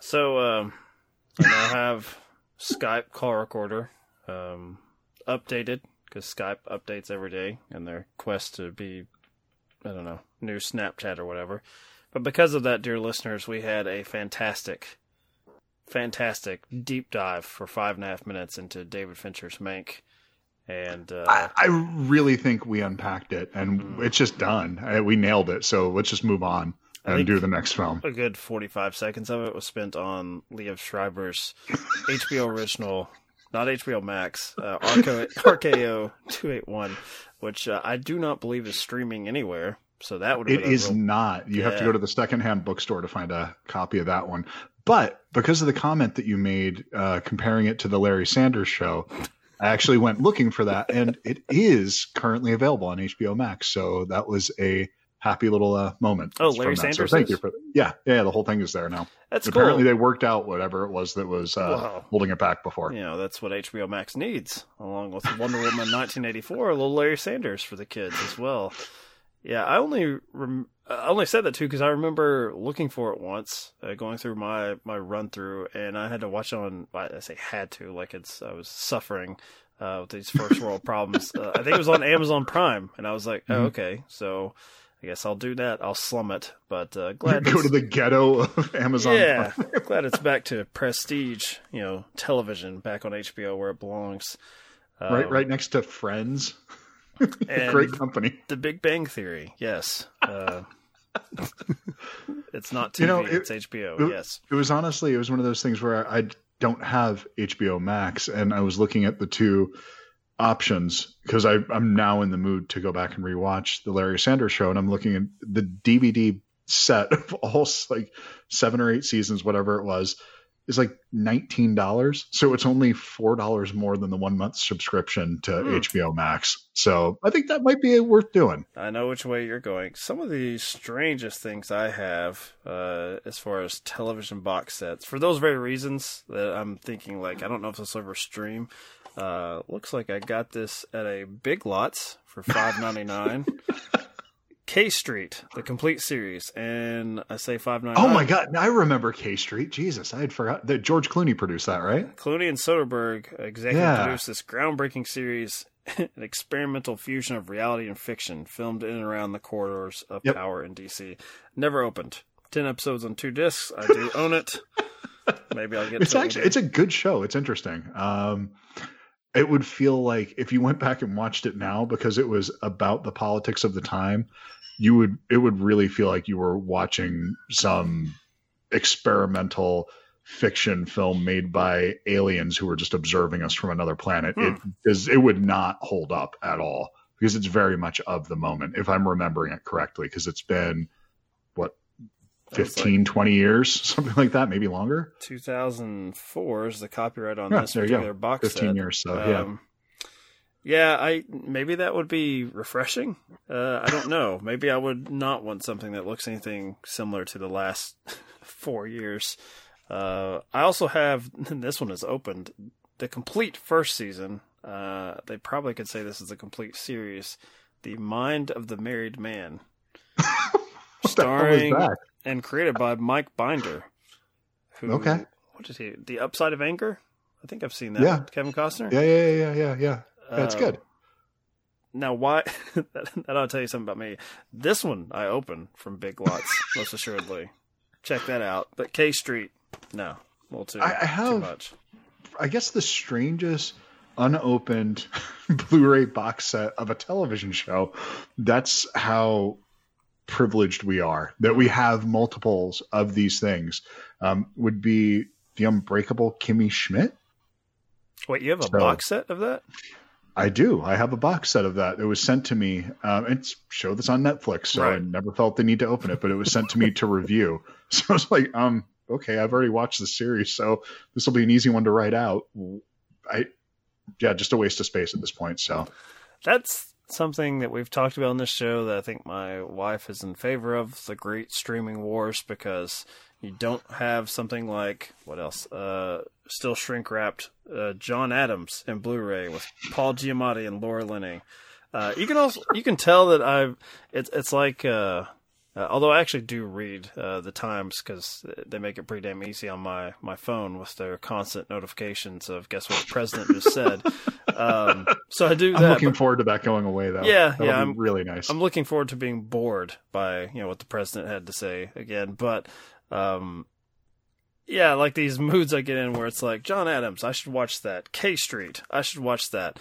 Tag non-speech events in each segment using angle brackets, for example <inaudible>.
So um, I have Skype call recorder um, updated because Skype updates every day in their quest to be, I don't know, new Snapchat or whatever. But because of that, dear listeners, we had a fantastic, fantastic deep dive for five and a half minutes into David Fincher's Mank. And uh, I, I really think we unpacked it and it's just done. I, we nailed it. So let's just move on and do the next film. a good 45 seconds of it was spent on Liev Schreiber's HBO original, not HBO Max, uh, RKO, RKO 281, which uh, I do not believe is streaming anywhere. So that would It is real- not. You have to go to the secondhand bookstore to find a copy of that one. But because of the comment that you made uh, comparing it to the Larry Sanders show, I actually went looking for that, and it is currently available on HBO Max. So that was a happy little uh, moment. Oh, Larry. Sanders So thank you for yeah, yeah. The whole thing is there now. That's Apparently, cool. they worked out whatever it was that was uh, Wow. holding it back before. You know, that's what HBO Max needs, along with Wonder Woman <laughs> 1984, a little Larry Sanders for the kids as well. Yeah, I only rem- I only said that too because I remember looking for it once, uh, going through my my run through, and I had to watch it on. I say had to, like it's I was suffering uh, with these first world problems. Uh, I think it was on Amazon Prime, and I was like, oh, Mhm. okay, so I guess I'll do that. I'll slum it, but uh, glad to Go to the ghetto of <laughs> Amazon. yeah, <laughs> glad it's back to prestige, you know, television back on HBO where it belongs. right, Um, right next to Friends. <laughs> Great company. The Big Bang Theory, yes. Uh, it's not TV, You know, it- it's HBO. it- yes. It was honestly, it was one of those things where I don't have HBO Max, and I was looking at the two options because I'm now in the mood to go back and rewatch the Larry Sanders Show, and I'm looking at the DVD set <laughs> of all like seven or eight seasons, whatever it was, is like nineteen dollars. So it's only four dollars more than the one month subscription to Hmm. HBO Max. So I think that might be worth doing. I know which way you're going. Some of the strangest things I have, uh, as far as television box sets, for those very reasons that I'm thinking, like, I don't know if this will ever stream. Uh, looks like I got this at a Big Lots for five ninety nine. <laughs> K Street, the complete series, and I say five nine. Oh my god, I remember K Street. Jesus, I had forgot that George Clooney produced that, right? Clooney and Soderbergh executive Yeah. produced this groundbreaking series, <laughs> an experimental fusion of reality and fiction, filmed in and around the corridors of Yep. power in DC. Never opened. Ten episodes on two discs. I do own it. <laughs> Maybe I'll get It's to it. actually it's a good show. It's interesting. Um, it would feel like if you went back and watched it now because it was about the politics of the time, you would it would really feel like you were watching some experimental fiction film made by aliens who were just observing us from another planet. Hmm. It is it would not hold up at all because it's very much of the moment if I'm remembering it correctly because it's been 15, like 20 years, <laughs> something like that, maybe longer. 2004 is the copyright on yeah, this there particular you go. box 15 set. years, so yeah. Um, yeah, I maybe that would be refreshing. Uh, I don't know. maybe I would not want something that looks anything similar to the last <laughs> four years. Uh, I also have <laughs> this one is opened the complete first season. Uh, they probably could say this is a complete series. The Mind of the Married Man starring and created by Mike Binder. Who, Okay. What is he? The Upside of Anger. I think I've seen that. Yeah. Kevin Costner. Yeah, yeah, yeah, yeah, yeah. That's Uh, good. Now, why? <laughs> that, that ought to tell you something about me. This one I open from Big Lots, <laughs> most assuredly. Check that out. But K Street, no, little too, I- I too have- much. I guess the strangest unopened <laughs> Blu-ray box set of a television show. That's how privileged we are that we have multiples of these things. Um, would be the Unbreakable Kimmy Schmidt. Wait, you have a So- box set of that? I do. I have a box set of that. It was sent to me. Um, it's show that's on Netflix, so I never felt the need to open it, but it was sent to me to review. <laughs> So I was like, um, okay, I've already watched the series, so this will be an easy one to write out. I, yeah, just a waste of space at this point. So That's something that we've talked about on this show that I think my wife is in favor of the great streaming wars because you don't have something like what else? Uh, still shrink wrapped uh, John Adams in Blu-ray with Paul Giamatti and Laura Linney. Uh, you can also you can tell that I've it's it's like uh, Uh, although I actually do read uh, the Times because they make it pretty damn easy on my, my phone with their constant notifications of guess what the president just said. <laughs> Um, so I do. I'm that, looking but- forward to that going away, though. Yeah, That'll yeah, I'm- really nice. I'm looking forward to being bored by you know what the president had to say again, but um, yeah, like these <laughs> moods I get in where it's like John Adams, I should watch that. K Street, I should watch that.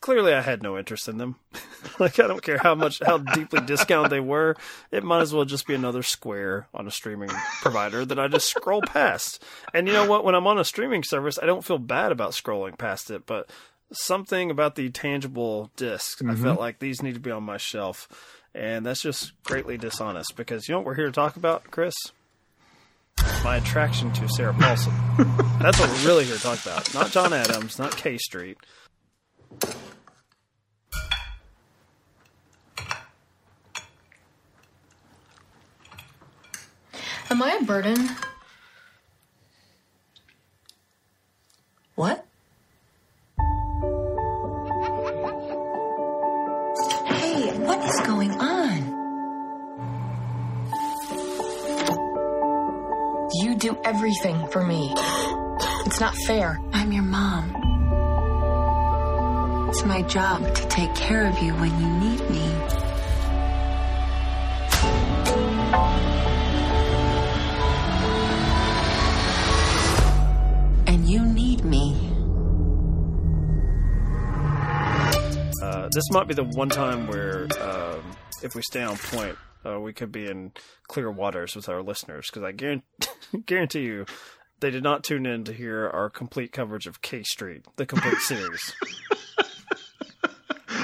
Clearly, I had no interest in them. <laughs> like I don't care how much how deeply discounted they were. It might as well just be another square on a streaming provider that I just scroll past. And you know what? When I'm on a streaming service, I don't feel bad about scrolling past it, but something about the tangible discs, I mm-hmm. felt like these need to be on my shelf. And that's just greatly dishonest because you know what we're here to talk about, Chris? My attraction to Sarah Paulson. <laughs> that's what we're really here to talk about. Not John Adams, not K Street. Am I a burden? What? Hey, what is going on? You do everything for me. It's not fair. I'm your mom. It's my job to take care of you when you need me. This might be the one time where, um, if we stay on point, uh, we could be in clear waters with our listeners because I guarantee, <laughs> guarantee you they did not tune in to hear our complete coverage of K Street, the complete series. <laughs>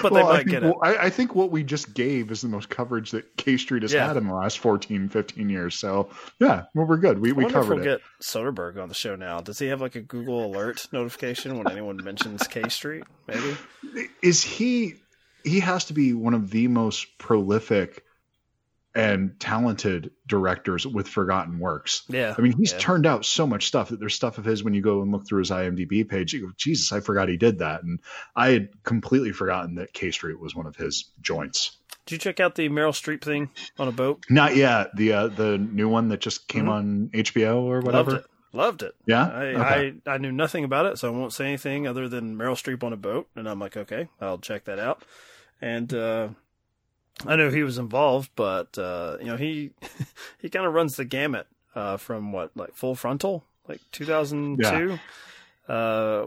but they Well, I might think, get it. well, I, I think what we just gave is the most coverage that K Street has Yeah. had in the last 14, 15 years. So, yeah, well, we're good. We, we covered we'll it. get Soderbergh on the show now. Does he have like a Google alert notification when anyone mentions K Street? Maybe. Is he, he has to be one of the most prolific and talented directors with forgotten works. Yeah. I mean, he's yeah. turned out so much stuff that there's stuff of his when you go and look through his IMDb page, you go, Jesus, I forgot he did that. And I had completely forgotten that K Street was one of his joints. Did you check out the Meryl Streep thing on a boat? Not yet. The uh, the new one that just came Mhm. on HBO or whatever. Loved it. Loved it. Yeah. I, Okay. I I knew nothing about it, so I won't say anything other than Meryl Streep on a boat, and I'm like, okay, I'll check that out. And uh, I knew he was involved, but uh, you know, he <laughs> he kind of runs the gamut uh, from what like Full Frontal, like 2002, uh,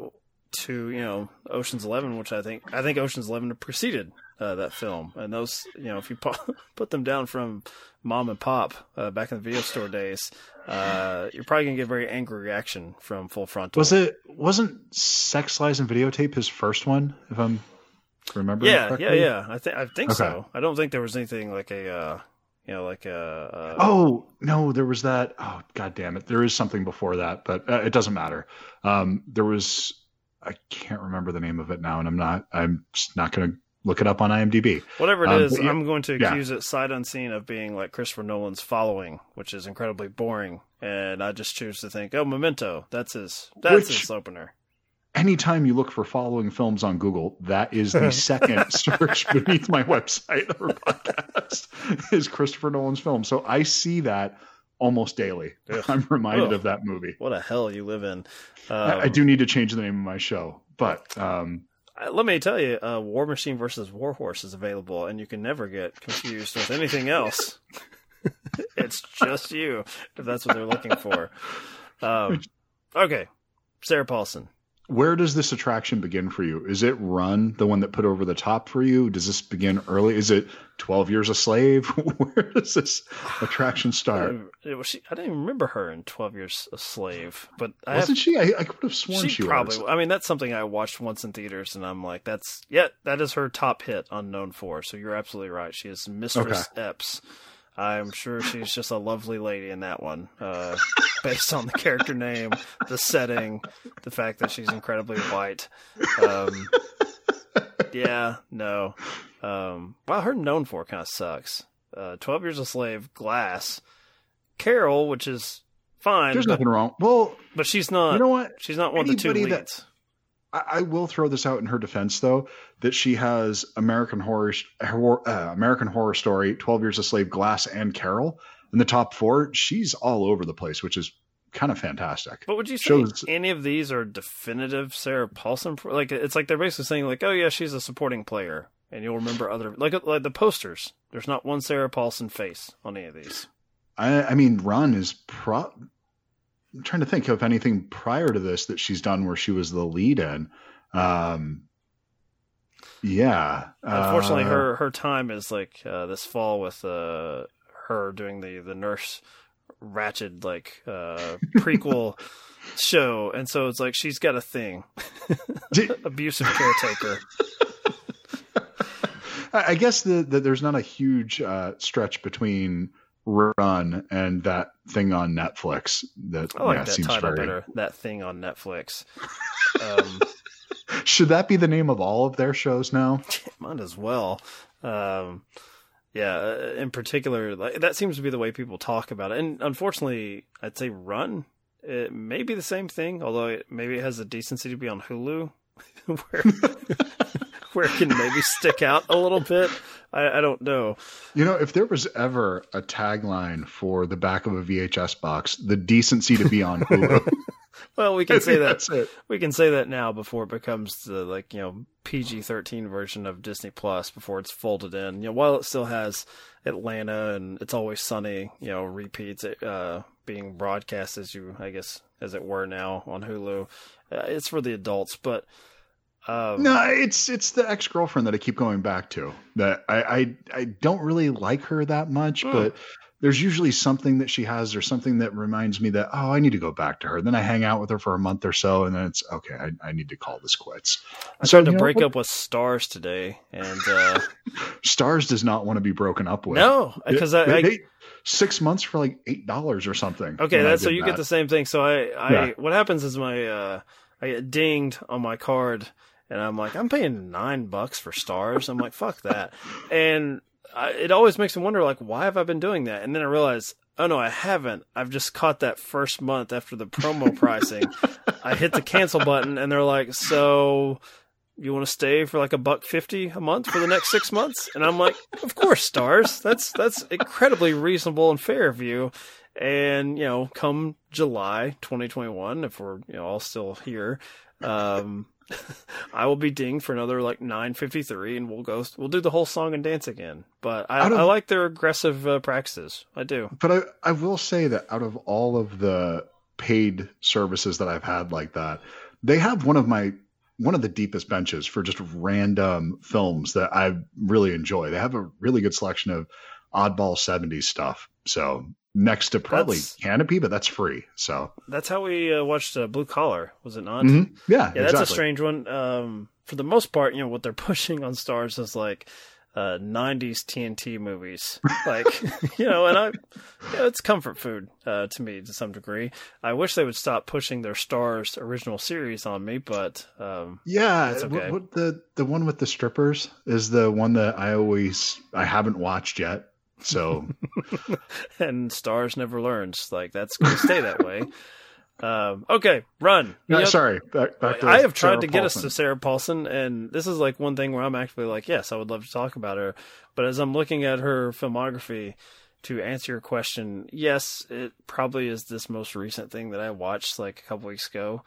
to you know Ocean's Eleven, which I think I think Ocean's Eleven preceded uh, that film, and those you know if you <laughs> pu- put them down from mom and pop uh, back in the video store days, uh, you're probably gonna get a very angry reaction from Full Frontal. Was it wasn't Sex Lies and Videotape his first one? If I'm remembering. Yeah, yeah, yeah. I think I think Okay. so. I don't think there was anything like a uh, you know like a. Uh, Oh no, there was that. Oh god damn it! There is something before that, but uh, it doesn't matter. Um, there was. I can't remember the name of it now, and I'm not. I'm just not going to look it up on IMDb. Whatever it Um, is, yeah- I'm going to yeah. accuse it sight unseen of being like Christopher Nolan's following, which is incredibly boring. And I just choose to think, oh, Memento, that's his, that's Which- his opener. Anytime you look for following films on Google, that is the <laughs> second search beneath my website <laughs> or podcast is Christopher Nolan's film. So I see that almost daily. Ugh. I'm reminded Ugh. of that movie. What a hell you live in. I, Um, I do need to change the name of my show, but um, Let me tell you, uh, War Machine versus Warhorse is available, and you can never get confused with anything else. <laughs> it's just you, if that's what they're looking for. Um, okay, Sarah Paulson. Where does this attraction begin for you? Is it Run, the one that put over the top for you? Does this begin early? Is it 12 Years a Slave? <laughs> where does this attraction start? Was she, I didn't even remember her in Twelve Years a Slave, but I have Wasn't she? I, I could have sworn she, she, probably. was. I mean, that's something I watched once in theaters, and I'm like, that's yeah, that is her top hit unknown for. So you're absolutely right. She is Mistress Epps. I'm sure she's just a lovely lady in that one, uh, based on the character name, the setting, the fact that she's incredibly white. Um, yeah, no. Um, wow, her known for kind of sucks. Uh, Twelve Years a Slave, Glass, Carol, which is fine, There's but, nothing wrong. Well, but she's not. you know what? She's not one of the two Anybody that- leads. I, I will throw this out in her defense, though, that she has American Horror, uh, American Horror Story, Twelve Years a Slave, Glass, and Carol in the top four. She's all over the place, which is kind of fantastic. But would you say Shows- any of these are definitive Sarah Paulson? Like it's like they're basically saying like, oh yeah, she's a supporting player, and you'll remember other like like the posters. There's not one Sarah Paulson face on any of these. I, I mean, Run is pro. I'm trying to think of anything prior to this that she's done where she was the lead in. Um, yeah. Unfortunately, uh, her her time is like uh, this fall with uh, her doing the the nurse Ratched like uh, <laughs> prequel show, and so it's like she's got a thing, Di- <laughs> abusive caretaker. <laughs> I I guess that the, there's not a huge uh, stretch between Run and that thing on Netflix. That, I like yeah, that seems title very. better. That thing on Netflix. <laughs> Um, Should that be the name of all of their shows now? <laughs> might as well. Um, yeah, uh, in particular, like, that seems to be the way people talk about it. And unfortunately, I'd say Run. It may be the same thing, although it, maybe it has the decency to be on Hulu, <laughs> where where it can maybe stick out a little bit. I, I don't know. You know, if there was ever a tagline for the back of a VHS box, the decency to be on Hulu. <laughs> <laughs> Well, we can say that That's it. we can say that now before it becomes the like you know PG thirteen version of Disney Plus before it's folded in. You know, while it still has Atlanta and It's Always Sunny, you know, repeats uh, being broadcast as you I guess as it were now on Hulu. Uh, it's for the adults, but um, No, it's it's the ex girlfriend that I keep going back to. That I I, I don't really like her that much, Hmm. but there's usually something that she has or something that reminds me that oh I need to go back to her. Then I hang out with her for a month or so, and then it's okay. I, I need to call this quits. I So, tried to you know, break what- up with Starz today, and uh, <laughs> Starz does not want to be broken up with. no, because I, I six months for like eight dollars or something. Okay, that's so you that. get the same thing. So I, I Yeah. what happens is my uh I get dinged on my card and I'm like, I'm paying nine bucks for Starz. I'm like, fuck that. And I, it always makes me wonder, like, why have I been doing that? And then I realize, oh no, I haven't. I've just caught that first month after the promo <laughs> pricing. I hit the cancel button and they're like, so you want to stay for like a buck fifty a month for the next six months? And I'm like, of course, Starz. That's that's incredibly reasonable and fair of you. And you know, come July 2021, if we're you know all still here, um, <laughs> I will be dinged for another like 953, and we'll go. We'll do the whole song and dance again. But I, I like their aggressive uh, practices. I do. But I, I will say that out of all of the paid services that I've had like that, they have one of my one of the deepest benches for just random films that I really enjoy. They have a really good selection of oddball 70s stuff. So next to probably That's- Kanopy, but that's free. So That's how we uh, watched uh, Blue Collar. Was it not? mhm. yeah, Yeah, that's a strange one. Um, for the most part, you know, what they're <laughs> pushing on Starz is like uh, 90s TNT movies. Like, <laughs> you know, and I, you know, it's comfort food uh, to me to some degree. I wish they would stop pushing their Starz original series on me, but um, Yeah, That's what- what the the one with the strippers is the one that I always I haven't watched yet. So <laughs> and Starz never learns. Like, that's going to stay that way. <laughs> Um, okay, run. no, know, sorry, back, back I have tried Sarah to get us to Sarah Paulson, and this is like one thing where I'm actually like, yes, I would love to talk about her. But as I'm looking at her filmography, to answer your question, yes, it probably is this most recent thing that I watched like a couple weeks ago,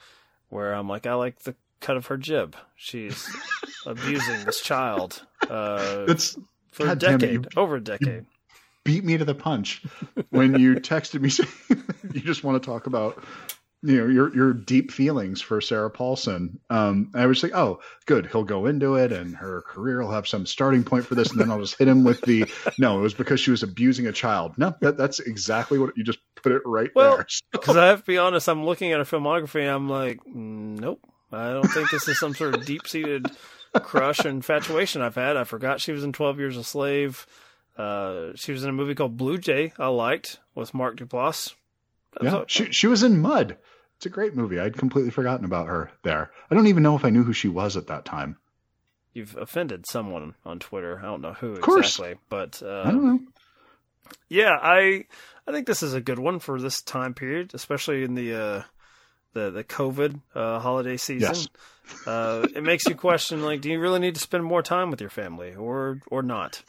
where I'm like, I like the cut of her jib. She's <laughs> abusing this child uh, It's for a God it, decade, you- over a decade. Beat me to the punch when you <laughs> texted me saying <laughs> you just want to talk about you know your your deep feelings for Sarah Paulson. Um, I was like, oh, good, he'll go into it, and her career will have some starting point for this, and then I'll just hit him with the no. It was because she was abusing a child. No, that, that's exactly what you just put it right Well, there. Because I have to be honest, I'm looking at her filmography and I'm like, "Mm, nope. I don't think this is some sort of deep seated crush and infatuation I've had. I forgot she was in 12 Years a Slave. Uh, she was in a movie called Blue Jay I liked with Mark Duplass. Yeah, she she was in Mud. It's a great movie. I'd completely forgotten about her there. I don't even know if I knew who she was at that time. You've offended someone on Twitter. I don't know who exactly, but uh, I don't know. yeah, I I think this is a good one for this time period, especially in the uh, the the COVID uh, holiday season. Yes. Uh, it makes you question like, do you really need to spend more time with your family, or or not?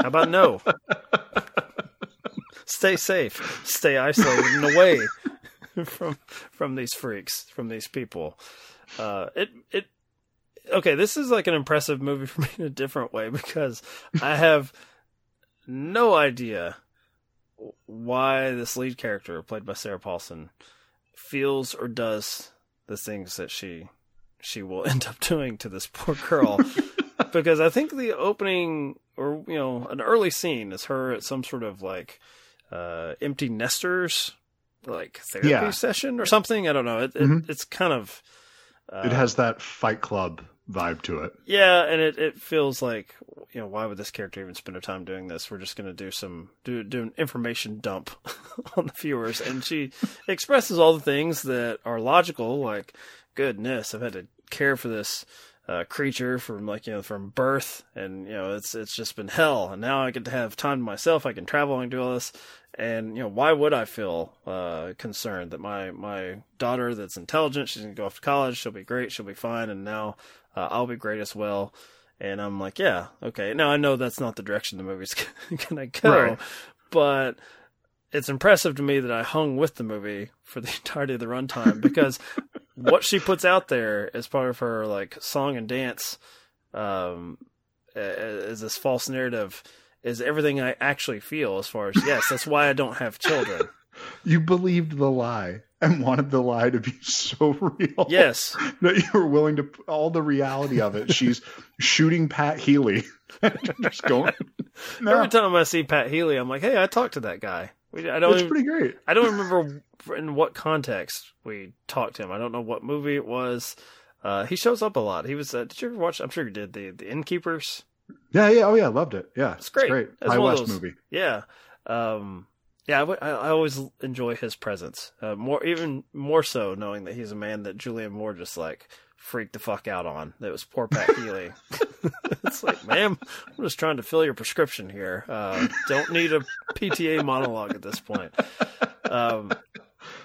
How about no? Stay safe, stay isolated and away <laughs> from from these freaks, from these people. Uh, it it okay. This is like an impressive movie for <laughs> me in a different way because I have no idea why this lead character, played by Sarah Paulson, feels or does the things that she she will <laughs> end up doing to this poor girl. <laughs> because I think the opening or you know an early scene is her at some sort of like uh, empty nesters like therapy Yeah. session or something. I don't know. It, it Mhm. it's kind of uh, it has that Fight Club vibe to it. yeah, and it, it feels like you know why would this character even spend her time doing this? We're just going to do some do do an information dump <laughs> on the viewers, and she <laughs> expresses all the things that are logical, like goodness, I've had to care for this uh, creature from like you know from birth, and you know it's it's just been hell, and now I get to have time to myself. I can travel, and do all this. And you know why would I feel uh, concerned that my my daughter that's intelligent she's gonna go off to college she'll be great she'll be fine and now uh, I'll be great as well. And I'm like, yeah, okay. Now I know that's not the direction the movie's <laughs> gonna go, Right. but it's impressive to me that I hung with the movie for the <laughs> entirety of the runtime because what she puts out there as part of her like song and dance, um, as this false narrative is everything I actually feel as far as yes, that's why I don't have children. <laughs> You believed the lie and wanted the lie to be so real. Yes, <laughs> that you were willing to all the reality of it. She's shooting Pat Healy, <laughs> just going. No, every time I see Pat Healy, I'm like, hey, I talked to that guy. We, I don't it's even, pretty great. I don't remember in what context we talked to him. I don't know what movie it was. Uh, he shows up a lot. He was. Uh, did you ever watch? I'm sure you did. The the Innkeepers. Yeah, yeah, oh yeah, loved it. Yeah, It's great. It's It's Ti West movie. Yeah. Um, yeah. I, I, always enjoy his presence. Uh, more even more so knowing that he's a man that Julianne Moore just like freaked the fuck out on. That was poor Pat Healy. <laughs> it's like, ma'am, I'm just trying to fill your prescription here. Uh, don't need a PTA monologue at this point. Um,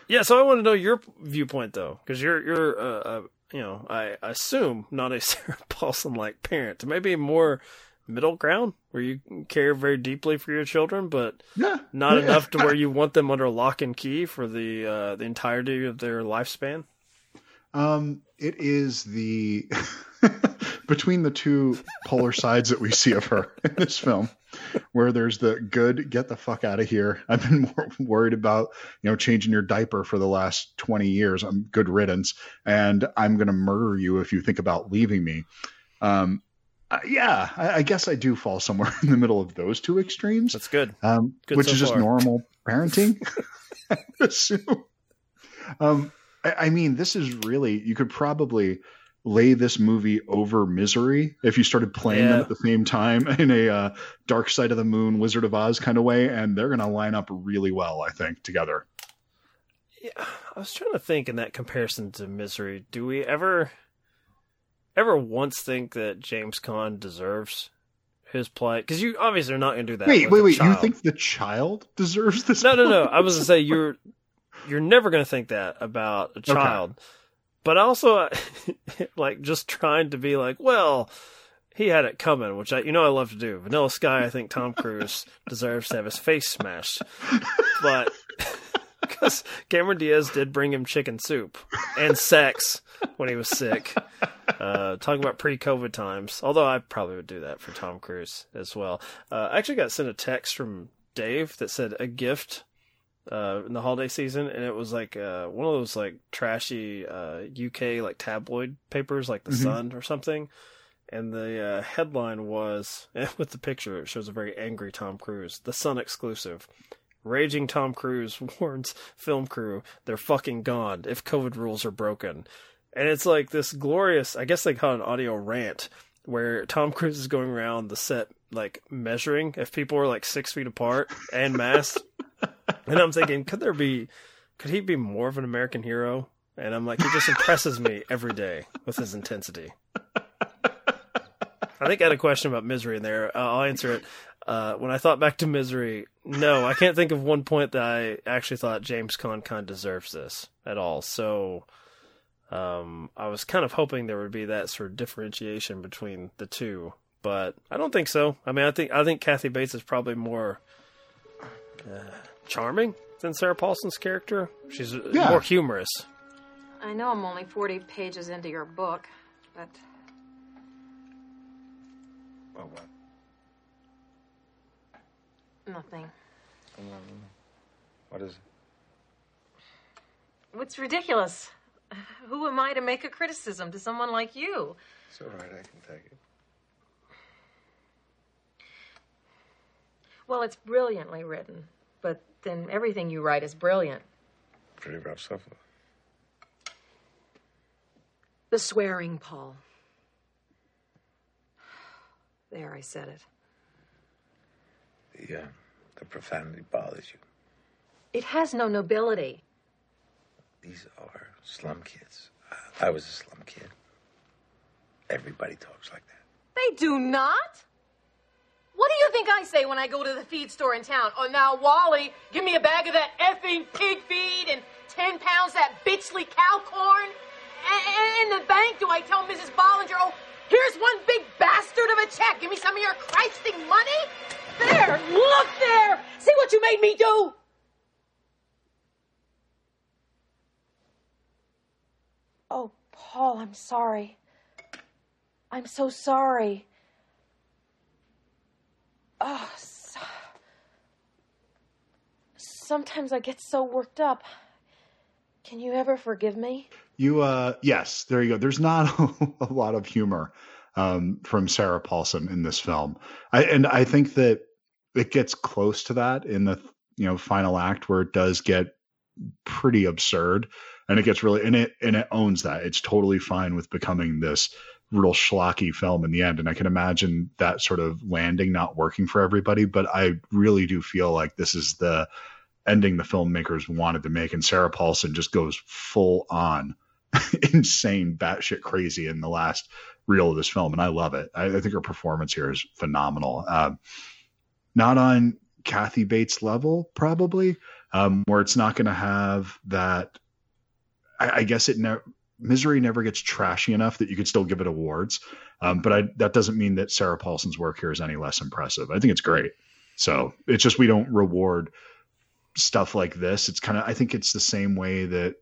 yeah, so I want to know your viewpoint though, because you're you're uh, uh, you know I assume not a <laughs> Sarah Paulson like parent, maybe more middle ground where you care very deeply for your children, but Yeah, not yeah. enough to where you want them under lock and key for the uh, the entirety of their lifespan. Um, it is the <laughs> between the two polar sides that we see of her in this film, where there's the good, get the fuck out of here. I've been more worried about you know changing your diaper for the last twenty years. I'm good riddance, and I'm gonna murder you if you think about leaving me. Um, uh, yeah, I, I guess I do fall somewhere <laughs> in the middle of those two extremes That's good. um, Good which so is just far. normal parenting. <laughs> I assume. Um, I, I mean, this is really you could probably lay this movie over Misery if you started playing them at the same time <laughs> in a uh, Dark Side of the Moon, Wizard of Oz kind of way, and they're going to line up really well, I think, together. Yeah, I was trying to think in that comparison to Misery. Do we ever, ever once think that James Caan deserves his plight? Because you obviously are not going to do that. wait, wait, wait! You think the child deserves this? No, no, no. <laughs> I was gonna say you're you're never gonna think that about a child. But also, <laughs> like just trying to be like, well, he had it coming, which I you know I love to do. Vanilla Sky, I think Tom Cruise <laughs> deserves to have his face smashed, but <laughs> because Cameron Diaz did bring him chicken soup and sex when he was sick. Uh, talking about pre-COVID times, although I probably would do that for Tom Cruise as well. Uh, I actually got sent a text from Dave that said a gift uh, in the holiday season, and it was like uh, one of those like trashy uh, UK like tabloid papers, like the Mhm. Sun or something. And the uh, headline was <laughs> with the picture. It shows a very angry Tom Cruise, the Sun exclusive. Raging Tom Cruise <laughs> warns film crew they're fucking gone if COVID rules are broken. And it's like this glorious, I guess they call it an audio rant, where Tom Cruise is going around the set, like measuring if people are like six feet apart and masked. <laughs> <laughs> and I'm thinking, could there be, could he be more of an American hero? And I'm like, he just impresses me every day with his intensity. I think I had a question about misery in there. Uh, I'll answer it. uh, when I thought back to Misery, no, I can't think of one point that I actually thought James of deserves this at all. So, um, I was kind of hoping there would be that sort of differentiation between the two, but I don't think so. I mean, I think I think Kathy Bates is probably more uh, charming than Sarah Paulson's character. She's uh, Yeah. more humorous. I know I'm only 40 pages into your book, but Well, what? nothing. What is it? It's ridiculous. Who am I to make a criticism to someone like you? It's all right. I can take it. Well, it's brilliantly written, but then everything you write is brilliant. Pretty rough stuff. The swearing, Paul. There, I said it. The uh, the profanity bothers you. It has no nobility. These are slum kids. I was a slum kid. Everybody talks like that. They do not. What do you think I say when I go to the feed store in town? Oh, now, Wally, give me a bag of that effing pig feed and 10 pounds that bitchly cow corn. And in the bank, do I tell Mrs. Bollinger, oh, here's one big bastard of a check. Give me some of your Christing money? There, look there. See what you made me do? Oh, Paul, I'm sorry. I'm so sorry. Oh, so... sometimes I get so worked up. Can you ever forgive me? You, uh, yes, there you go. There's not <laughs> a lot of humor um, from Sarah Paulson in this film, I, and I think that it gets close to that in the you know final act where it does get pretty absurd, and it gets really and it and it owns that. It's totally fine with becoming this real schlocky film in the end, and I can imagine that sort of landing not working for everybody. But I really do feel like this is the ending the filmmakers wanted to make, and Sarah Paulson just goes full on <laughs> insane, batshit crazy in the last reel of this film, and I love it. I, I think her performance here is phenomenal. Um, not on Kathy Bates level, probably, um, where it's not going to have that. I, I guess it never. Misery never gets trashy enough that you could still give it awards, um, but I, that doesn't mean that Sarah Paulson's work here is any less impressive. I think it's great. So it's just we don't reward stuff like this. It's kind of I think it's the same way that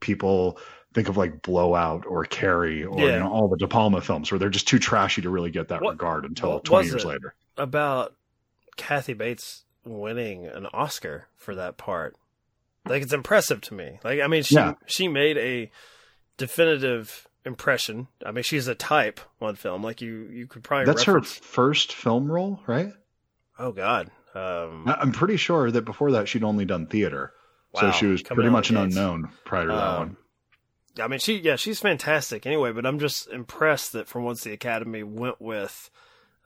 people think of like Blowout or Carrie or Yeah. you know all the De Palma films where they're just too trashy to really get that What- regard until what 20 was years later. about Kathy Bates winning an Oscar for that part. Like it's impressive to me. Like I mean she Yeah. she made a definitive impression. I mean she's a type on film. Like you you could probably That's her first film role, right? Oh god. Um I'm pretty sure that before that she'd only done theater. wow, So she was pretty much an gates. unknown prior to that Um, one. I mean, she yeah, she's fantastic anyway. But I'm just impressed that for once the Academy went with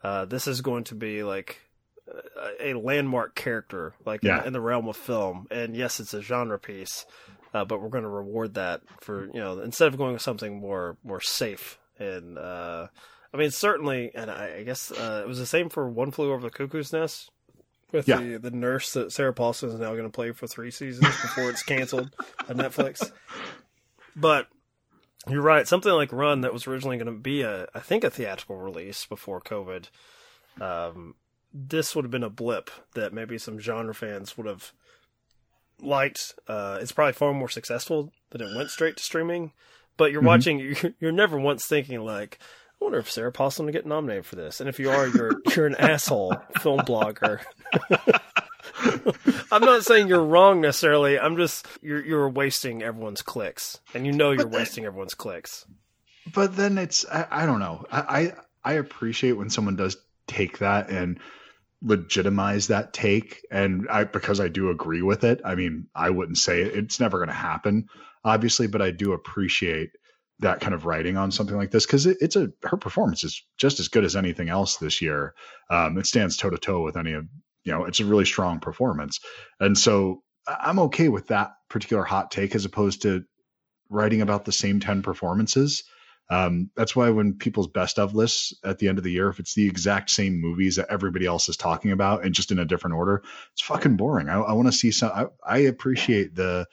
uh, this is going to be like a, a landmark character, like Yeah. in, in the realm of film. And yes, it's a genre piece, uh, but we're going to reward that for you know instead of going with something more more safe. And uh, I mean, certainly, and I, I guess uh, it was the same for One Flew Over the Cuckoo's Nest. With Yeah. the, the nurse that Sarah Paulson is now going to play for three seasons before it's canceled on Netflix. But you're right. Something like Run that was originally going to be a, I think, a theatrical release before COVID. Um, this would have been a blip that maybe some genre fans would have liked. Uh, it's probably far more successful that it went straight to streaming. But you're Mhm. watching. <laughs> You're, you're never once thinking like, I wonder if Sarah Paulson will get nominated for this. And if you are, you're <laughs> you're an asshole film blogger. <laughs> I'm not saying you're wrong necessarily. I'm just you're you're wasting everyone's clicks, and you know you're But that- wasting everyone's clicks. but then it's I, I don't know. I, I I appreciate when someone does take that and legitimize that take, and I because I do agree with it. I mean, I wouldn't say it, it's never going to happen, obviously, but I do appreciate that kind of writing on something like this because it, it's a her performance is just as good as anything else this year. Um, it stands toe to toe with any of you know. It's a really strong performance, and so I'm okay with that particular hot take as opposed to writing about the same 10 performances Um, that's why when people's best of lists at the end of the year, if it's the exact same movies that everybody else is talking about and just in a different order, it's fucking boring. I, I want to see some. I, I appreciate the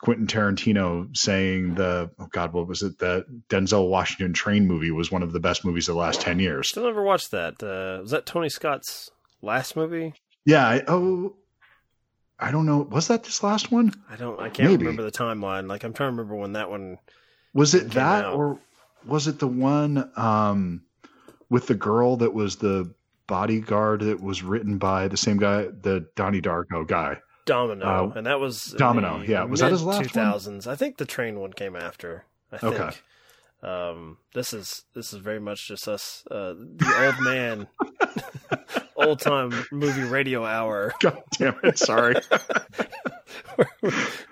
Quentin Tarantino saying the oh god, what was it? The Denzel Washington train movie was one of the best movies of the last ten years. Still never watched that. Uh, was that Tony Scott's last movie? Yeah. I, oh, I don't know. Was that this last one? I don't. I can't Maybe. remember the timeline. Like I'm trying to remember when that one. Was it that out. or was it the one um, with the girl that was the bodyguard that was written by the same guy, the Donnie Darko guy? Domino, Uh, and that was Domino, yeah. Was that his last one? Two thousands. I think the train one came after. I think. Okay. Um, this is this is very much just us, uh, the old man, <laughs> old time movie radio hour. <laughs> God damn it! Sorry. <laughs>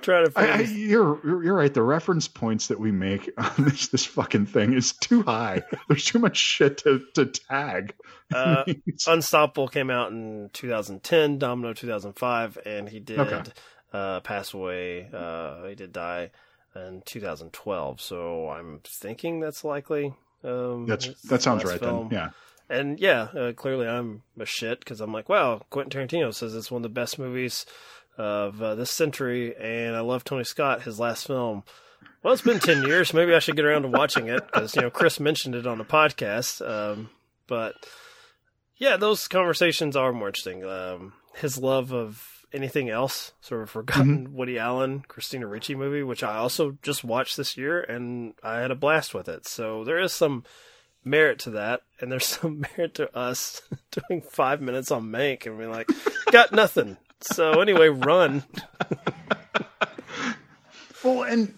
trying to I, I, you're you're right. The reference points that we make <laughs> on this this fucking thing is too high. There's too much shit to to tag. uh, Unstoppable came out in 2010, Domino 2005, and he did Okay. uh, pass away. Uh, he did die in 2012. So I'm thinking that's likely. Um, That's that sounds right film. then. Yeah. And yeah, uh, clearly I'm a shit because I'm like, wow, Quentin Tarantino says it's one of the best movies of uh, this century, and I love Tony Scott, his last film. Well, it's been 10 years. Maybe I should get around to watching it because, you know, Chris mentioned it on the podcast. Um, but yeah, those conversations are more interesting. Um, his love of anything else, sort of forgotten Woody Allen, Christina Ricci movie, which I also just watched this year and I had a blast with it. So there is some merit to that, and there's <laughs> some merit to us <laughs> doing five minutes on Mank and being like, got nothing. So anyway, run. Well, and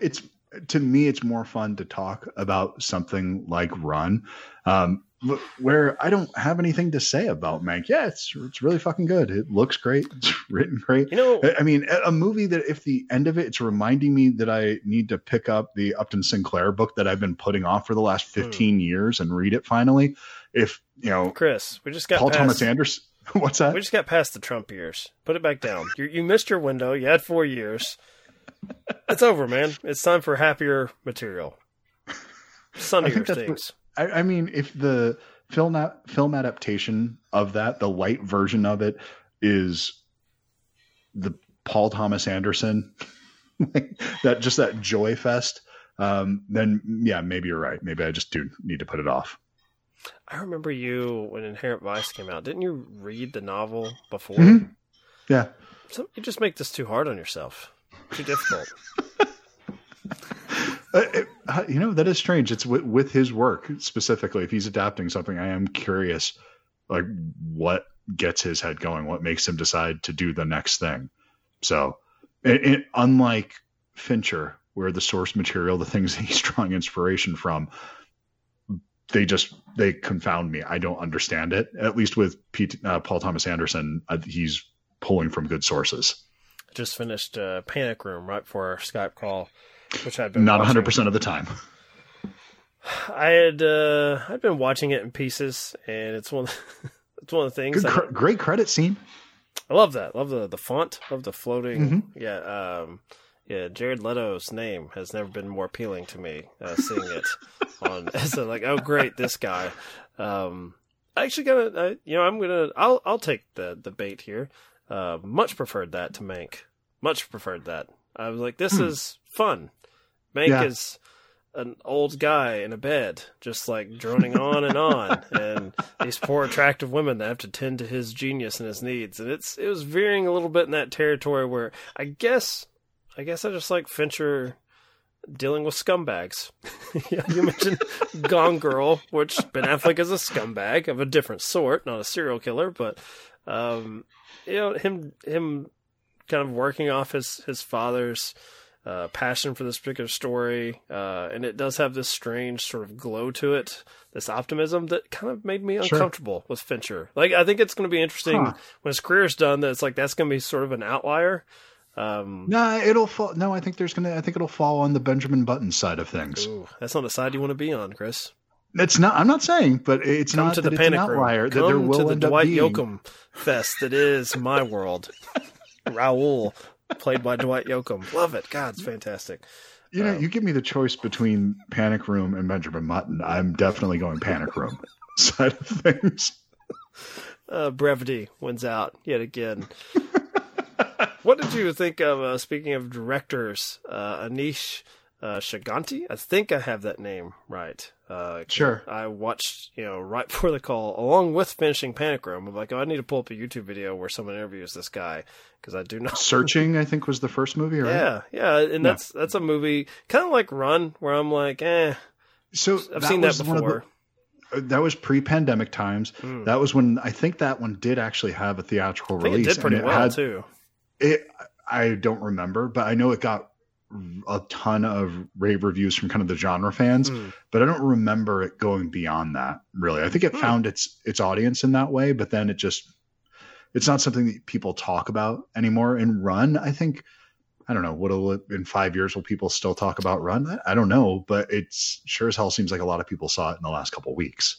it's to me, it's more fun to talk about something like Run, um, where I don't have anything to say about Mank. Yeah, it's it's really fucking good. It looks great. <laughs> It's written great. You know, I- mean, a- movie that if the end of it, it's reminding me that I need to pick up the Upton Sinclair book that I've been putting off for the last hmm. 15 years and read it finally. If, you know, Chris, we just got Paul past, Thomas Anderson, <laughs> what's that? We just got past the Trump years. Put it back down. You you missed your window. You had four years. It's over, man. It's time for happier material. Sunnier things. I, I mean, if the film film adaptation of that, the light version of it, is the Paul Thomas Anderson, <laughs> that just that joy fest, um, then yeah, maybe you're right. Maybe I just do need to put it off. I remember you when Inherent Vice came out. Didn't you read the novel before? Mhm. Yeah, So you just make this too hard on yourself. Too difficult. <laughs> Uh, uh, you know that is strange. It's with, with his work specifically. If he's adapting something, I am curious, like what gets his head going, what makes him decide to do the next thing. So, it, it, unlike Fincher, where the source material, the things <laughs> he's drawing inspiration from, they just they confound me. I don't understand it. At least with Pete, uh, Paul Thomas Anderson, uh, he's pulling from good sources. just finished uh, Panic Room right before our Skype call, which I'd been Not 100 percent of the time. I had uh, I'd been watching it in pieces, and it's one <laughs> it's one of the things Good, cr- great credit scene. I love that. Love the the font. Love the floating. Mhm. Yeah. Um, yeah. Jared Leto's name has never been more appealing to me. Uh, seeing it <laughs> on <laughs> as a, like, oh great, this guy. Um, I actually gonna, uh, you know, I'm gonna, I'll, I'll take the the bait here. Uh, much preferred that to Mank. Much preferred that. I was like, this is fun. Mank Yeah. is an old guy in a bed, just like droning on and on, <laughs> and these poor attractive women that have to tend to his genius and his needs. And it's it was veering a little bit in that territory where I guess I guess I just like Fincher dealing with scumbags. Yeah, <laughs> <laughs> you mentioned Gone Girl, which Ben Affleck is a scumbag of a different sort, not a serial killer, but um, you know him him kind of working off his his father's uh, passion for this particular story, uh, and it does have this strange sort of glow to it, this optimism that kind of made me Sure. uncomfortable with Fincher. Like, I think it's going to be interesting Huh. when his career's done. That it's like that's going to be sort of an outlier. Um, No, it'll fall. No, I think there's gonna. I think it'll fall on the Benjamin Button side of things. ooh, that's not a side you want to be on, Chris. It's not. I'm not saying, but it's Come not to that the it's an panic room. outlier. That Come there will to the end up Dwight. Yoakam fest that is my world. <laughs> Raoul, played by Dwight Yoakam. Love it. God, it's fantastic. You know, Um, you give me the choice between Panic Room and Benjamin Mutton. I'm definitely going Panic Room <laughs> side of things. uh, brevity wins out yet again. <laughs> what did you think of? Uh, speaking of directors, uh, Aneesh uh, Chaganty. I think I have that name right. Uh, Sure. I watched, you know, right <laughs> before the call, along with finishing Panic Room. I'm like, oh, I need to pull up a YouTube video where someone interviews this guy because I do not. <laughs> Searching, I think, was the first movie, right? Yeah, yeah, and that's that's a movie kind of like Run, where I'm like, eh, So I've seen that one of before. the- uh, that was pre-pandemic times. Mm. That was when I think that one did actually have a theatrical release. it did pretty well had- too. It, I don't remember, but I know it got a ton of rave reviews from kind of the genre fans. Mm. But I don't remember it going beyond that. Really, I think it Hmm. found its its audience in that way, but then it just it's not something that people talk about anymore. And Run, I think. I don't know. What'll it- in five years will people still talk about Run? I, don't know, but it's sure as hell seems like a lot of people saw it in the last couple of weeks.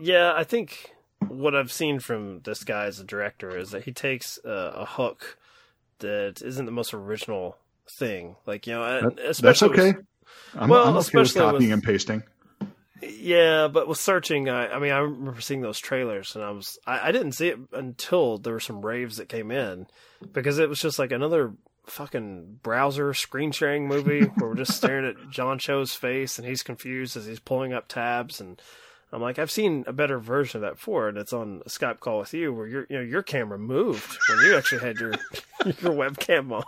Yeah, I think what I've seen from this guy as a director is that he takes uh, a hook that isn't the most original thing. Like you know, That- That's especially with- okay. I'm, Well, I'm okay with especially with- copying and pasting. Yeah, but with searching, I, I mean, I remember seeing those trailers, and I was, I, I didn't see it until there were some raves that came in, because it was just like another fucking browser screen sharing movie where we're just staring at <laughs> John Cho's face, and he's confused as he's pulling up tabs, and I'm like, I've seen a better version of that before, and it's on a Skype call with you where your, you know, your camera moved when you actually had your <laughs> your webcam on.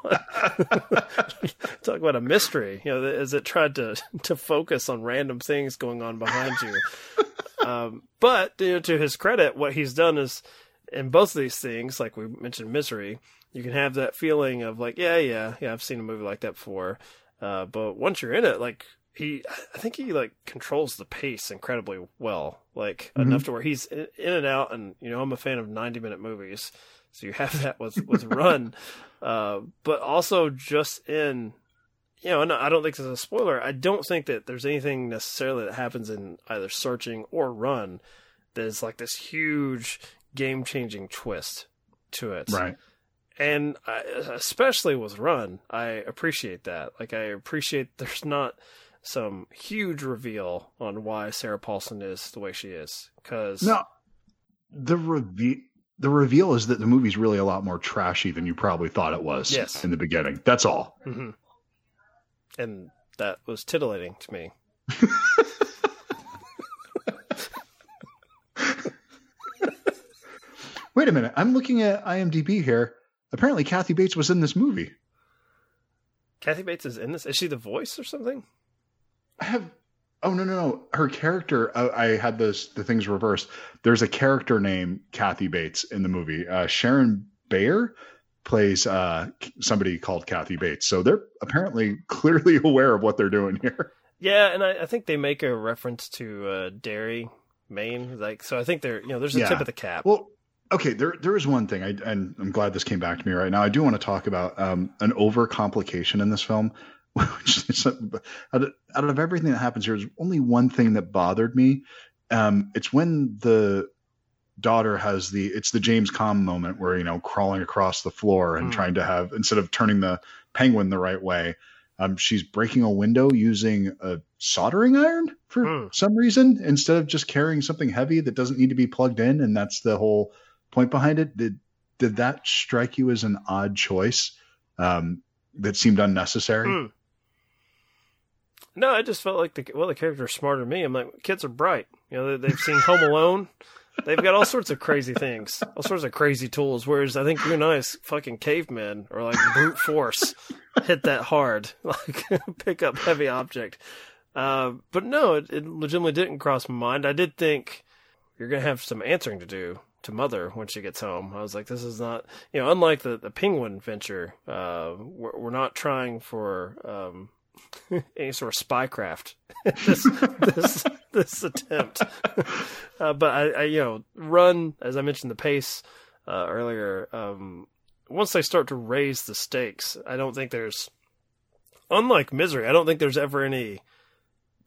<laughs> Talk about a mystery, you know, as it tried to to focus on random things going on behind you. Um, but you know, to his credit, what he's done is in both of these things, like we mentioned, misery. You can have that feeling of like, yeah, yeah, yeah, I've seen a movie like that before. Uh, but once you're in it, like he, I think he like controls the pace incredibly well, like Mhm. enough to where he's in, in and out. And you know, I'm a fan of 90 minute movies, so you have <laughs> that with with Run, uh, but also just in you know, and I don't think this is a spoiler. I don't think that there's anything necessarily that happens in either searching or run that is like this huge game changing twist to it. Right. And I, especially with run, I appreciate that. Like, I appreciate there's not some huge reveal on why Sarah Paulson is the way she is. Because, No, the reveal the reveal is that the movie's really a lot more trashy than you probably thought it was Yes. in the beginning. That's all. hmm and that was titillating to me. <laughs> Wait a minute. I'm looking at IMDb here. Apparently, Kathy Bates was in this movie. Kathy Bates is in this. Is she the voice or something? I have. Oh no no no! Her character. I, I had this the things reversed. There's a character named Kathy Bates in the movie. Uh, Sharon Bajer plays uh, somebody called Kathy Bates. So they're apparently <laughs> clearly aware of what they're doing here. Yeah, and I, I think they make a reference to uh, Derry, Maine. Like, so I think they're you know there's a Yeah. tip of the cap. Well, okay, there there is one thing, I, and I'm glad this came back to me right now. I do want to talk about um, an overcomplication in this film. <laughs> Which is, out, of, out of everything that happens here, there's only one thing that bothered me. Um, it's when the daughter has the it's the James Caan moment where you know crawling across the floor and Hmm. trying to have instead of turning the penguin the right way, um, she's breaking a window using a soldering iron for Hmm. some reason instead of just carrying something heavy that doesn't need to be plugged in, and that's the whole point behind it. Did did that strike you as an odd choice um, that seemed unnecessary? Hmm. No, I just felt like the well, the character's smarter than me. I'm like, kids are bright. You know, they, they've seen Home <laughs> Alone. They've got all sorts of crazy things, all sorts of crazy tools. Whereas I think you and I, as fucking cavemen, or like brute force, hit that hard, <laughs> like pick up heavy object. Uh, but no, it, it legitimately didn't cross my mind. I did think you're gonna have some answering to do to mother when she gets home. I was like, this is not, you know, unlike the the penguin venture. Uh, we're, we're not trying for um, <laughs> any sort of spycraft. <laughs> this this this attempt, <laughs> uh, but I, I, you know, run as I mentioned the pace uh, earlier. Um, once they start to raise the stakes, I don't think there's, unlike misery, I don't think there's ever any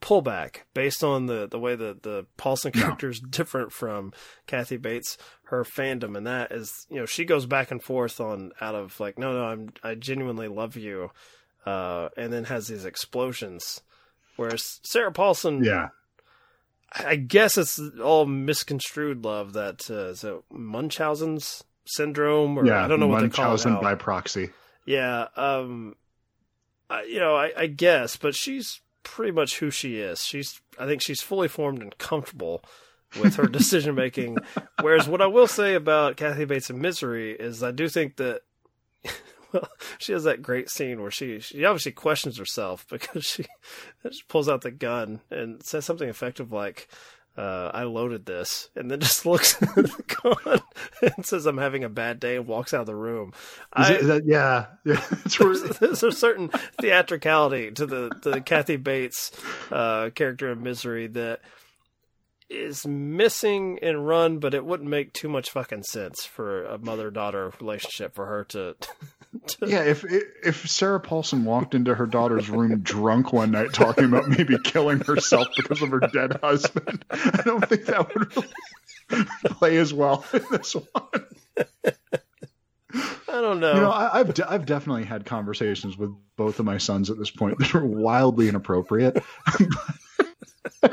pullback based on the the way that the Paulson character is different from Kathy Bates. Her fandom and that is, you know, she goes back and forth on out of like, no, no, I'm I genuinely love you. Uh, and then has these explosions. Whereas Sarah Paulson, Yeah. I guess it's all misconstrued love that uh, is it Munchausen's syndrome, or yeah. I don't know what they call it. Now. by proxy. Yeah, um, I, you know, I, I guess, but she's pretty much who she is. She's, I think, she's fully formed and comfortable with her <laughs> decision making. Whereas, what I will say about Kathy Bates in Misery is, I do think that. <laughs> Well, she has that great scene where she she obviously questions herself <laughs> because she, she pulls out the gun and says something effective like, uh, "I loaded this," and then <laughs> just looks at the gun and says, "I'm having a bad day," and walks out of the room. I, it, that, yeah. Yeah. There's, there's a certain theatricality to the to the Kathy Bates uh, character in Misery that is missing in Run, but it wouldn't make too much fucking sense for a mother daughter relationship for her to. To <laughs> yeah, if if Sarah Paulson walked into her daughter's room drunk one night talking about maybe killing herself because of her dead husband, I don't think that would really play as well in this one. I don't know. You know, I, I've de- I've definitely had conversations with both of my sons at this point that are wildly inappropriate. <laughs>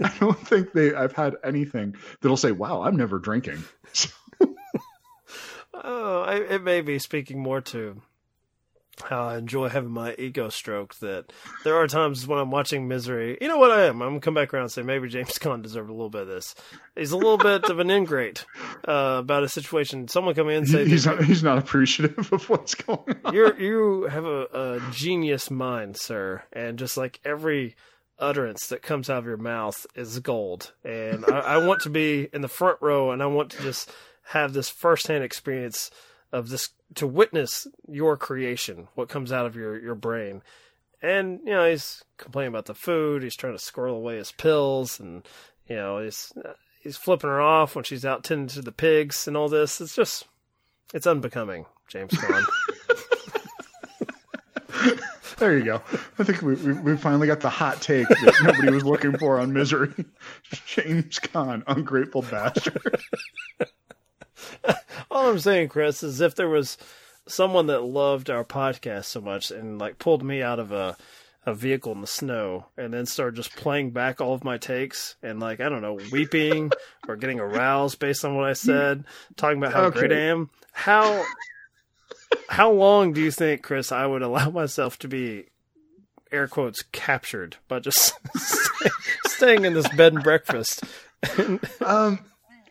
I don't think they. I've had anything that'll say, "Wow, I'm never drinking." Oh, I, it may be speaking more to how I enjoy having my ego stroked. That there are times when I'm watching Misery. You know what I am? I'm gonna come back around and say maybe James <laughs> Caan deserved a little bit of this. He's a little bit of an ingrate uh, about a situation. Someone come in and say, he's not, he's not appreciative of what's going on. "You're you have a, a genius mind, sir," and just like every utterance that comes out of your mouth is gold. And I, I want to be in the front row, and I want to just have this firsthand experience of this to witness your creation, what comes out of your your brain. And you know, he's complaining about the food. He's trying to squirrel away his pills, and you know, he's he's flipping her off when she's out tending to the pigs and all this. It's just, it's unbecoming, James Caan. <laughs> There you go. I think we, we, we finally got the hot take that nobody was looking for on Misery. <laughs> James Caan, ungrateful bastard. <laughs> <laughs> All I'm saying, Chris, is if there was someone that loved our podcast so much and like pulled me out of a a vehicle in the snow and then started just playing back all of my takes and like I don't know, weeping <laughs> or getting aroused based on what I said, talking about how Okay. great I am. How how long do you think, Chris, I would allow myself to be air quotes captured by just <laughs> stay, staying in this bed and breakfast? Um,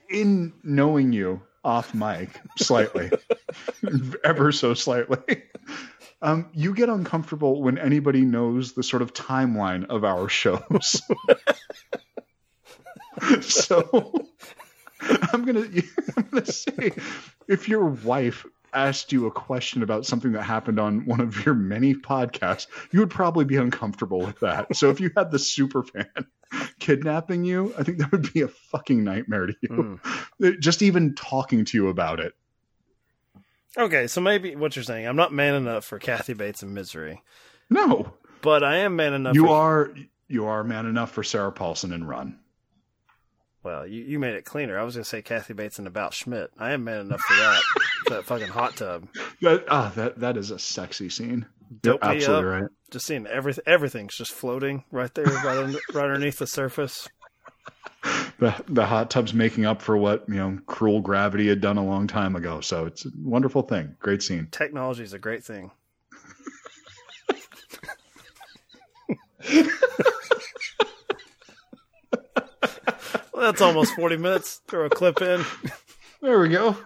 in knowing you off mic slightly, <laughs> ever so slightly, um, you get uncomfortable when anybody knows the sort of timeline of our shows. <laughs> so I'm gonna <laughs> I'm gonna say if your wife asked you a question about something that happened on one of your many podcasts, you would probably be uncomfortable with that. So if you had the super fan <laughs> kidnapping you, I think that would be a fucking nightmare to you. Hmm. Uh, just even talking to you about it. Okay, so maybe what you're saying, I'm not man enough for Kathy Bates and Misery, No, but I am man enough. you for, are you are man enough for Sarah Paulson and Run. Well, you, you made it cleaner. I was going to say Kathy Bates and About Schmidt. I am man enough for that. <laughs> that fucking hot tub. That ah, that that is a sexy scene. Dope You're absolutely up. right. Just seeing everything. Everything's just floating right there, right, under, right underneath the surface. <laughs> The the hot tub's making up for what you know cruel gravity had done a long time ago. So it's a wonderful thing. Great scene. Technology is a great thing. <laughs> well, that's almost 40 minutes. Throw a clip in. There we go.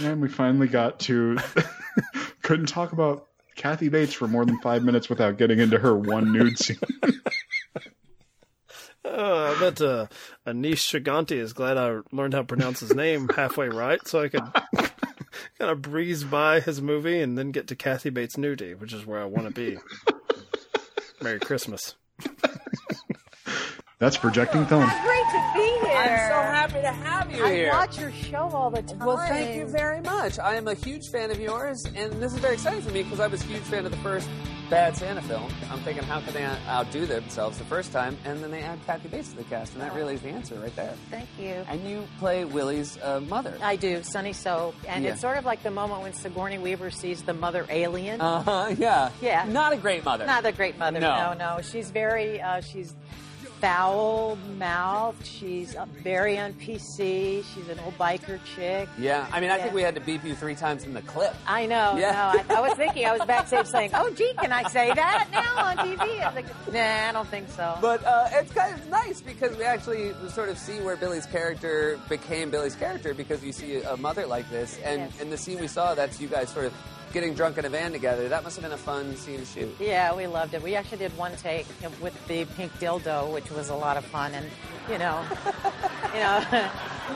And we finally got to. couldn't talk about Kathy Bates for more than five minutes without getting into her one nude scene. Uh, I bet uh, Aneesh Chaganty is glad I learned how to pronounce his name halfway right, so I could kind of breeze by his movie and then get to Kathy Bates' nudie, which is where I want to be. Merry Christmas. That's projecting film. To have you I here. watch your show all the time. Well, thank you very much. I am a huge fan of yours, and this is very exciting for me because I was a huge fan of the first Bad Santa film. I'm thinking, how can they outdo themselves the first time? And then they add Kathy Bates to the cast, and that really is the answer right there. Thank you. And you play Willie's uh, mother. I do, Sunny Soke, and Yeah. it's sort of like the moment when Sigourney Weaver sees the mother alien. Uh huh. Yeah. Yeah. Not a great mother. Not a great mother. No. No, no. She's very. Uh, she's foul mouthed. She's very on PC. She's an old biker chick. Yeah. I mean, I Yeah. think we had to beep you three times in the clip. I know. Yeah. No, I, I was <laughs> thinking. I was backstage saying, "Oh, gee, can I say that now on TV?" I was like, "Nah, I don't think so." But uh, it's kind of nice because we actually sort of see where Billy's character became Billy's character because you see a mother like this, and Yes. in the scene we saw, that's you guys sort of getting drunk in a van together. That must have been a fun scene to shoot. Yeah, we loved it. We actually did one take with the pink dildo, which was a lot of fun, and you know, <laughs> you know,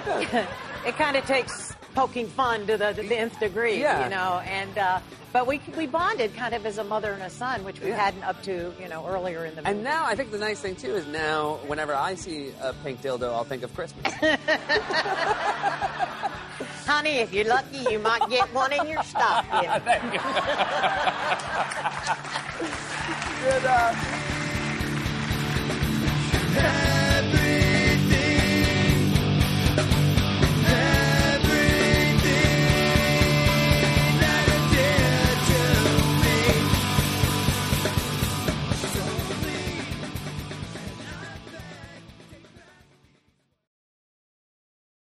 <laughs> it kind of takes poking fun to the, the nth degree, Yeah. you know, and uh, but we we bonded kind of as a mother and a son, which we Yeah. hadn't up to you know earlier in the movie. And now I think the nice thing too is now whenever I see a pink dildo, I'll think of Christmas. <laughs> Honey, if you're lucky, you might get one in your stocking. <laughs> Good, uh, Hey,